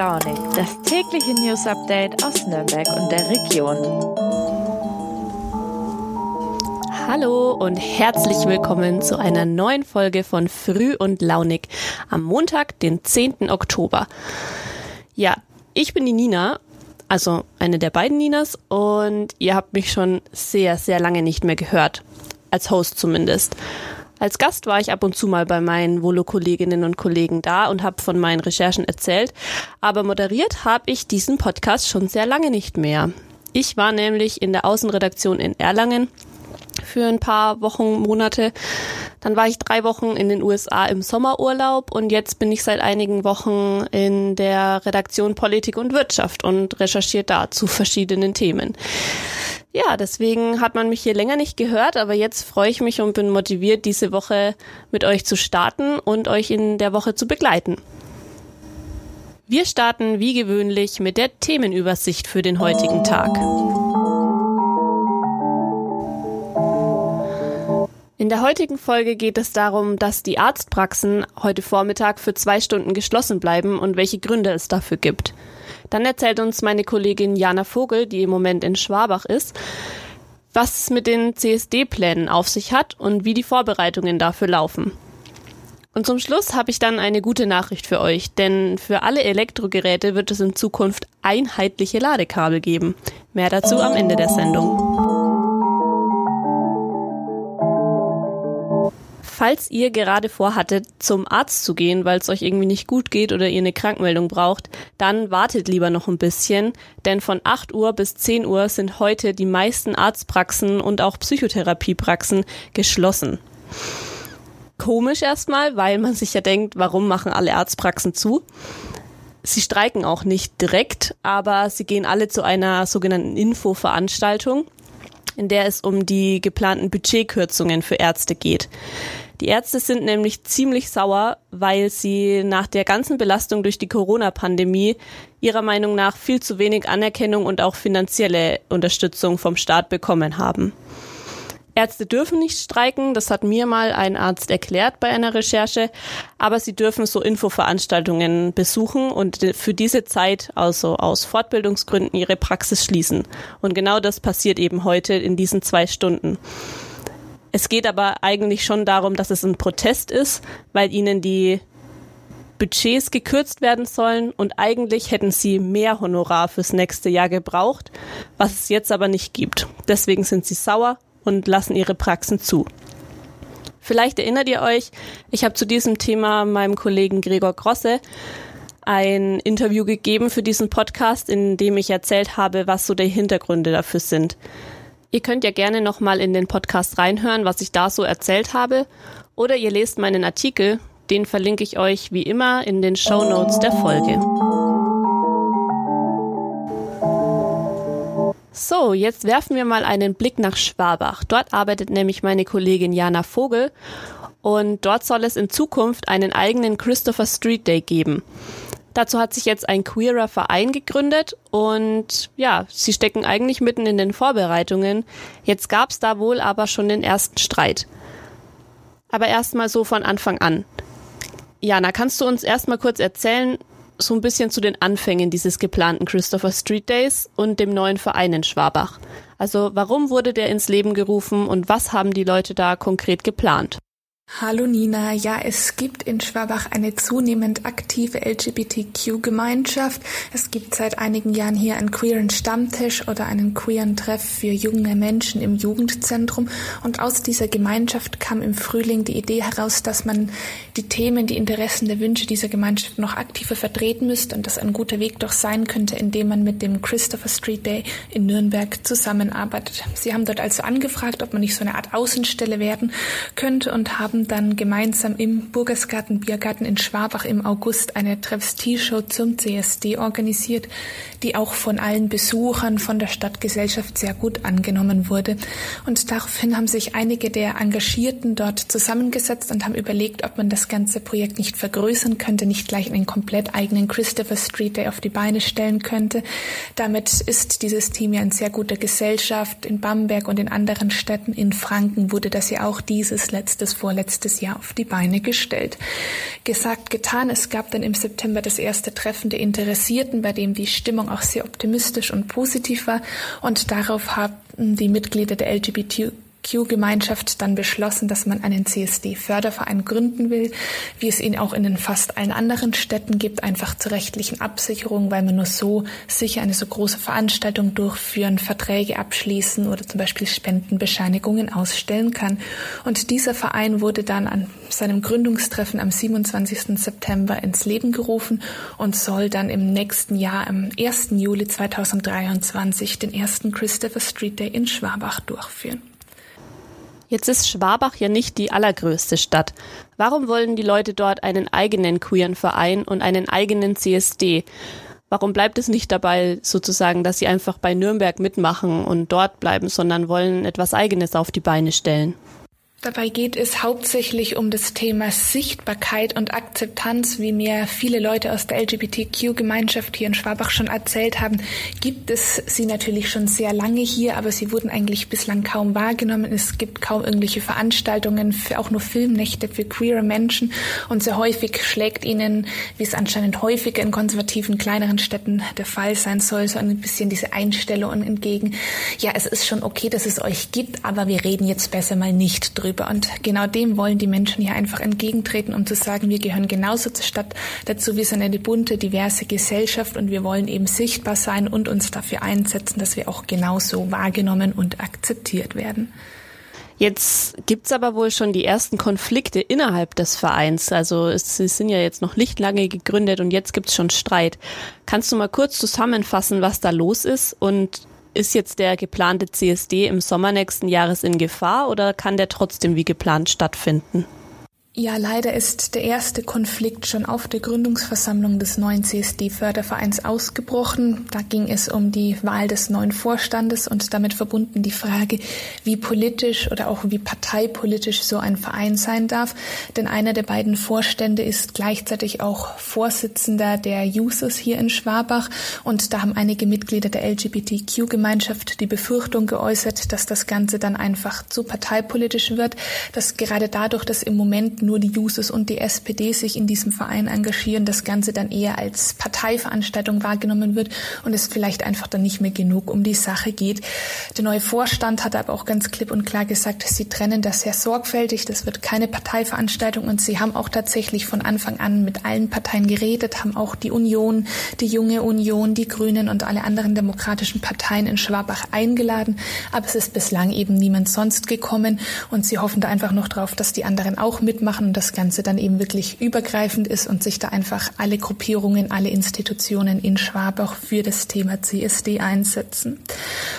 Launig, das tägliche News Update aus Nürnberg und der Region. Hallo und herzlich willkommen zu einer neuen Folge von Früh und Launig am Montag, den 10. Oktober. Ja, ich bin die Nina, also eine der beiden Ninas, und ihr habt mich schon sehr, sehr lange nicht mehr gehört. Als Host zumindest. Als Gast war ich ab und zu mal bei meinen Volo-Kolleginnen und Kollegen da und habe von meinen Recherchen erzählt, aber moderiert habe ich diesen Podcast schon sehr lange nicht mehr. Ich war nämlich in der Außenredaktion in Erlangen für ein paar Wochen, Monate. Dann war ich drei Wochen in den USA im Sommerurlaub und jetzt bin ich seit einigen Wochen in der Redaktion Politik und Wirtschaft und recherchiere da zu verschiedenen Themen. Ja, deswegen hat man mich hier länger nicht gehört, aber jetzt freue ich mich und bin motiviert, diese Woche mit euch zu starten und euch in der Woche zu begleiten. Wir starten wie gewöhnlich mit der Themenübersicht für den heutigen Tag. In der heutigen Folge geht es darum, dass die Arztpraxen heute Vormittag für zwei Stunden geschlossen bleiben und welche Gründe es dafür gibt. Dann erzählt uns meine Kollegin Jana Vogel, die im Moment in Schwabach ist, was es mit den CSD-Plänen auf sich hat und wie die Vorbereitungen dafür laufen. Und zum Schluss habe ich dann eine gute Nachricht für euch, denn für alle Elektrogeräte wird es in Zukunft einheitliche Ladekabel geben. Mehr dazu am Ende der Sendung. Falls ihr gerade vorhattet, zum Arzt zu gehen, weil es euch irgendwie nicht gut geht oder ihr eine Krankmeldung braucht, dann wartet lieber noch ein bisschen, denn von 8 Uhr bis 10 Uhr sind heute die meisten Arztpraxen und auch Psychotherapiepraxen geschlossen. Komisch erstmal, weil man sich ja denkt, warum machen alle Arztpraxen zu? Sie streiken auch nicht direkt, aber sie gehen alle zu einer sogenannten Infoveranstaltung, in der es um die geplanten Budgetkürzungen für Ärzte geht. Die Ärzte sind nämlich ziemlich sauer, weil sie nach der ganzen Belastung durch die Corona-Pandemie ihrer Meinung nach viel zu wenig Anerkennung und auch finanzielle Unterstützung vom Staat bekommen haben. Ärzte dürfen nicht streiken, das hat mir mal ein Arzt erklärt bei einer Recherche, aber sie dürfen so Infoveranstaltungen besuchen und für diese Zeit, also aus Fortbildungsgründen, ihre Praxis schließen. Und genau das passiert eben heute in diesen zwei Stunden. Es geht aber eigentlich schon darum, dass es ein Protest ist, weil ihnen die Budgets gekürzt werden sollen und eigentlich hätten sie mehr Honorar fürs nächste Jahr gebraucht, was es jetzt aber nicht gibt. Deswegen sind sie sauer und lassen ihre Praxen zu. Vielleicht erinnert ihr euch, ich habe zu diesem Thema meinem Kollegen Gregor Grosse ein Interview gegeben für diesen Podcast, in dem ich erzählt habe, was so die Hintergründe dafür sind. Ihr könnt ja gerne nochmal in den Podcast reinhören, was ich da so erzählt habe. Oder ihr lest meinen Artikel, den verlinke ich euch wie immer in den Show Notes der Folge. So, jetzt werfen wir mal einen Blick nach Schwabach. Dort arbeitet nämlich meine Kollegin Jana Vogel und dort soll es in Zukunft einen eigenen Christopher Street Day geben. Dazu hat sich jetzt ein queerer Verein gegründet und ja, sie stecken eigentlich mitten in den Vorbereitungen. Jetzt gab es da wohl aber schon den ersten Streit. Aber erstmal so von Anfang an. Jana, kannst du uns erstmal kurz erzählen, so ein bisschen zu den Anfängen dieses geplanten Christopher Street Days und dem neuen Verein in Schwabach? Also warum wurde der ins Leben gerufen und was haben die Leute da konkret geplant? Hallo Nina, ja, es gibt in Schwabach eine zunehmend aktive LGBTQ-Gemeinschaft. Es gibt seit einigen Jahren hier einen queeren Stammtisch oder einen queeren Treff für junge Menschen im Jugendzentrum. Und aus dieser Gemeinschaft kam im Frühling die Idee heraus, dass man die Themen, die Interessen der Wünsche dieser Gemeinschaft noch aktiver vertreten müsste und das ein guter Weg doch sein könnte, indem man mit dem Christopher Street Day in Nürnberg zusammenarbeitet. Sie haben dort also angefragt, ob man nicht so eine Art Außenstelle werden könnte und haben haben dann gemeinsam im Burgersgarten Biergarten in Schwabach im August eine Travestie-Show zum CSD organisiert, die auch von allen Besuchern von der Stadtgesellschaft sehr gut angenommen wurde. Und daraufhin haben sich einige der Engagierten dort zusammengesetzt und haben überlegt, ob man das ganze Projekt nicht vergrößern könnte, nicht gleich einen komplett eigenen Christopher Street Day auf die Beine stellen könnte. Damit ist dieses Team ja in sehr guter Gesellschaft. In Bamberg und in anderen Städten in Franken wurde das ja auch dieses letztes vorletztes letztes Jahr auf die Beine gestellt. Gesagt, getan. Es gab dann im September das erste Treffen der Interessierten, bei dem die Stimmung auch sehr optimistisch und positiv war. Und darauf haben die Mitglieder der LGBT Q-Gemeinschaft dann beschlossen, dass man einen CSD-Förderverein gründen will, wie es ihn auch in den fast allen anderen Städten gibt, einfach zur rechtlichen Absicherung, weil man nur so sicher eine so große Veranstaltung durchführen, Verträge abschließen oder zum Beispiel Spendenbescheinigungen ausstellen kann. Und dieser Verein wurde dann an seinem Gründungstreffen am 27. September ins Leben gerufen und soll dann im nächsten Jahr, am 1. Juli 2023, den ersten Christopher Street Day in Schwabach durchführen. Jetzt ist Schwabach ja nicht die allergrößte Stadt. Warum wollen die Leute dort einen eigenen queeren Verein und einen eigenen CSD? Warum bleibt es nicht dabei, sozusagen, dass sie einfach bei Nürnberg mitmachen und dort bleiben, sondern wollen etwas Eigenes auf die Beine stellen? Dabei geht es hauptsächlich um das Thema Sichtbarkeit und Akzeptanz, wie mir viele Leute aus der LGBTQ-Gemeinschaft hier in Schwabach schon erzählt haben. Gibt es sie natürlich schon sehr lange hier, aber sie wurden eigentlich bislang kaum wahrgenommen. Es gibt kaum irgendwelche Veranstaltungen, für, auch nur Filmnächte für queere Menschen und sehr häufig schlägt ihnen, wie es anscheinend häufiger in konservativen kleineren Städten der Fall sein soll, so ein bisschen diese Einstellung entgegen. Ja, es ist schon okay, dass es euch gibt, aber wir reden jetzt besser mal nicht drüber drüber. Und genau dem wollen die Menschen hier einfach entgegentreten, um zu sagen, wir gehören genauso zur Stadt dazu. Wir sind eine bunte, diverse Gesellschaft und wir wollen eben sichtbar sein und uns dafür einsetzen, dass wir auch genauso wahrgenommen und akzeptiert werden. Jetzt gibt's aber wohl schon die ersten Konflikte innerhalb des Vereins. Also es, es sind ja jetzt noch nicht lange gegründet und jetzt gibt's schon Streit. Kannst du mal kurz zusammenfassen, was da los ist und ist jetzt der geplante CSD im Sommer nächsten Jahres in Gefahr oder kann der trotzdem wie geplant stattfinden? Ja, leider ist der erste Konflikt schon auf der Gründungsversammlung des neuen CSD-Fördervereins ausgebrochen. Da ging es um die Wahl des neuen Vorstandes und damit verbunden die Frage, wie politisch oder auch wie parteipolitisch so ein Verein sein darf. Denn einer der beiden Vorstände ist gleichzeitig auch Vorsitzender der Jusos hier in Schwabach. Und da haben einige Mitglieder der LGBTQ-Gemeinschaft die Befürchtung geäußert, dass das Ganze dann einfach zu parteipolitisch wird, dass gerade dadurch, dass im Moment nur die Jusos und die SPD sich in diesem Verein engagieren, das Ganze dann eher als Parteiveranstaltung wahrgenommen wird und es vielleicht einfach dann nicht mehr genug um die Sache geht. Der neue Vorstand hat aber auch ganz klipp und klar gesagt, sie trennen das sehr sorgfältig. Das wird keine Parteiveranstaltung und sie haben auch tatsächlich von Anfang an mit allen Parteien geredet, haben auch die Union, die junge Union, die Grünen und alle anderen demokratischen Parteien in Schwabach eingeladen. Aber es ist bislang eben niemand sonst gekommen und sie hoffen da einfach noch drauf, dass die anderen auch mitmachen machen und das Ganze dann eben wirklich übergreifend ist und sich da einfach alle Gruppierungen, alle Institutionen in Schwabach für das Thema CSD einsetzen.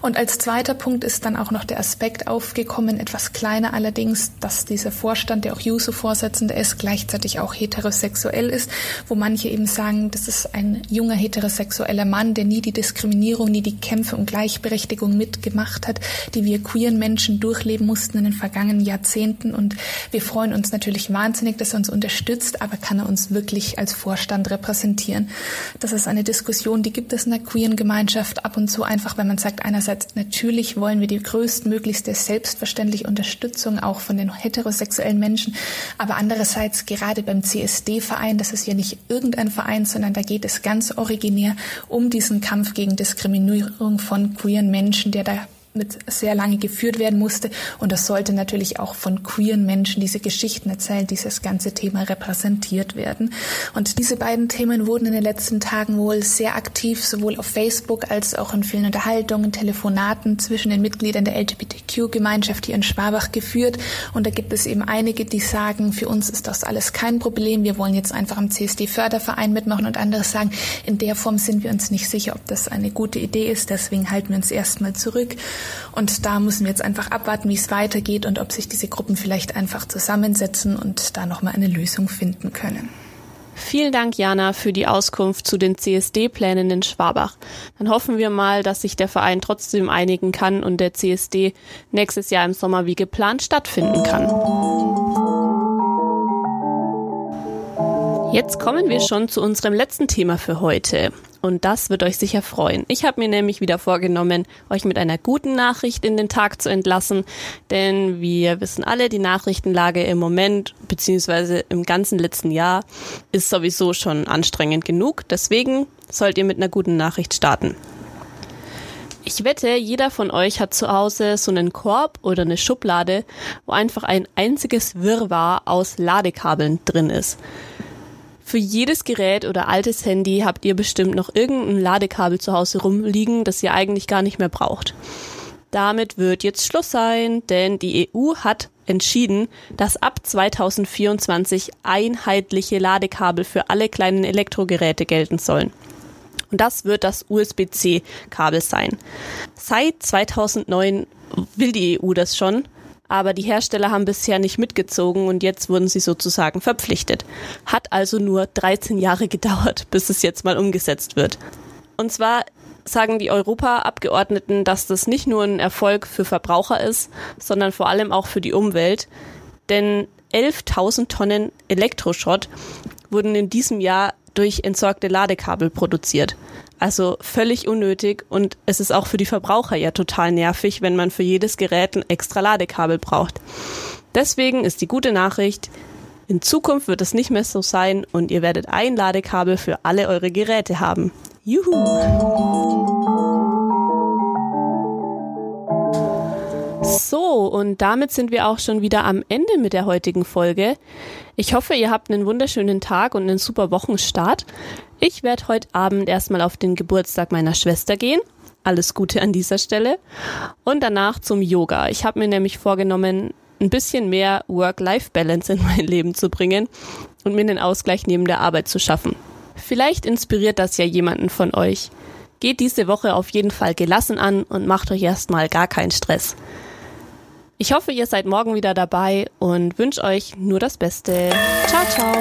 Und als zweiter Punkt ist dann auch noch der Aspekt aufgekommen, etwas kleiner allerdings, dass dieser Vorstand, der auch Juso-Vorsitzender ist, gleichzeitig auch heterosexuell ist, wo manche eben sagen, das ist ein junger heterosexueller Mann, der nie die Diskriminierung, nie die Kämpfe um Gleichberechtigung mitgemacht hat, die wir queeren Menschen durchleben mussten in den vergangenen Jahrzehnten. Und wir freuen uns natürlich natürlich wahnsinnig, dass er uns unterstützt, aber kann er uns wirklich als Vorstand repräsentieren? Das ist eine Diskussion, die gibt es in der queeren Gemeinschaft ab und zu einfach, wenn man sagt, einerseits natürlich wollen wir die größtmöglichste selbstverständliche Unterstützung auch von den heterosexuellen Menschen, aber andererseits gerade beim CSD-Verein, das ist ja nicht irgendein Verein, sondern da geht es ganz originär um diesen Kampf gegen Diskriminierung von queeren Menschen, der da mit sehr lange geführt werden musste. Und das sollte natürlich auch von queeren Menschen diese Geschichten erzählen, dieses ganze Thema repräsentiert werden. Und diese beiden Themen wurden in den letzten Tagen wohl sehr aktiv, sowohl auf Facebook als auch in vielen Unterhaltungen, Telefonaten zwischen den Mitgliedern der LGBTQ-Gemeinschaft hier in Schwabach geführt. Und da gibt es eben einige, die sagen, für uns ist das alles kein Problem. Wir wollen jetzt einfach am CSD-Förderverein mitmachen und andere sagen, in der Form sind wir uns nicht sicher, ob das eine gute Idee ist. Deswegen halten wir uns erstmal zurück. Und da müssen wir jetzt einfach abwarten, wie es weitergeht und ob sich diese Gruppen vielleicht einfach zusammensetzen und da nochmal eine Lösung finden können. Vielen Dank, Jana, für die Auskunft zu den CSD-Plänen in Schwabach. Dann hoffen wir mal, dass sich der Verein trotzdem einigen kann und der CSD nächstes Jahr im Sommer wie geplant stattfinden kann. Jetzt kommen wir schon zu unserem letzten Thema für heute. Und das wird euch sicher freuen. Ich habe mir nämlich wieder vorgenommen, euch mit einer guten Nachricht in den Tag zu entlassen, denn wir wissen alle, die Nachrichtenlage im Moment beziehungsweise im ganzen letzten Jahr ist sowieso schon anstrengend genug. Deswegen sollt ihr mit einer guten Nachricht starten. Ich wette, jeder von euch hat zu Hause so einen Korb oder eine Schublade, wo einfach ein einziges Wirrwarr aus Ladekabeln drin ist. Für jedes Gerät oder altes Handy habt ihr bestimmt noch irgendein Ladekabel zu Hause rumliegen, das ihr eigentlich gar nicht mehr braucht. Damit wird jetzt Schluss sein, denn die EU hat entschieden, dass ab 2024 einheitliche Ladekabel für alle kleinen Elektrogeräte gelten sollen. Und das wird das USB-C-Kabel sein. Seit 2009 will die EU das schon, aber die Hersteller haben bisher nicht mitgezogen und jetzt wurden sie sozusagen verpflichtet. Hat also nur 13 Jahre gedauert, bis es jetzt mal umgesetzt wird. Und zwar sagen die Europaabgeordneten, dass das nicht nur ein Erfolg für Verbraucher ist, sondern vor allem auch für die Umwelt. Denn 11.000 Tonnen Elektroschrott wurden in diesem Jahr durch entsorgte Ladekabel produziert. Also völlig unnötig und es ist auch für die Verbraucher ja total nervig, wenn man für jedes Gerät ein extra Ladekabel braucht. Deswegen ist die gute Nachricht, in Zukunft wird es nicht mehr so sein und ihr werdet ein Ladekabel für alle eure Geräte haben. Juhu! So, und damit sind wir auch schon wieder am Ende mit der heutigen Folge. Ich hoffe, ihr habt einen wunderschönen Tag und einen super Wochenstart. Ich werde heute Abend erstmal auf den Geburtstag meiner Schwester gehen. Alles Gute an dieser Stelle. Und danach zum Yoga. Ich habe mir nämlich vorgenommen, ein bisschen mehr Work-Life-Balance in mein Leben zu bringen und mir einen Ausgleich neben der Arbeit zu schaffen. Vielleicht inspiriert das ja jemanden von euch. Geht diese Woche auf jeden Fall gelassen an und macht euch erstmal gar keinen Stress. Ich hoffe, ihr seid morgen wieder dabei und wünsche euch nur das Beste. Ciao, ciao.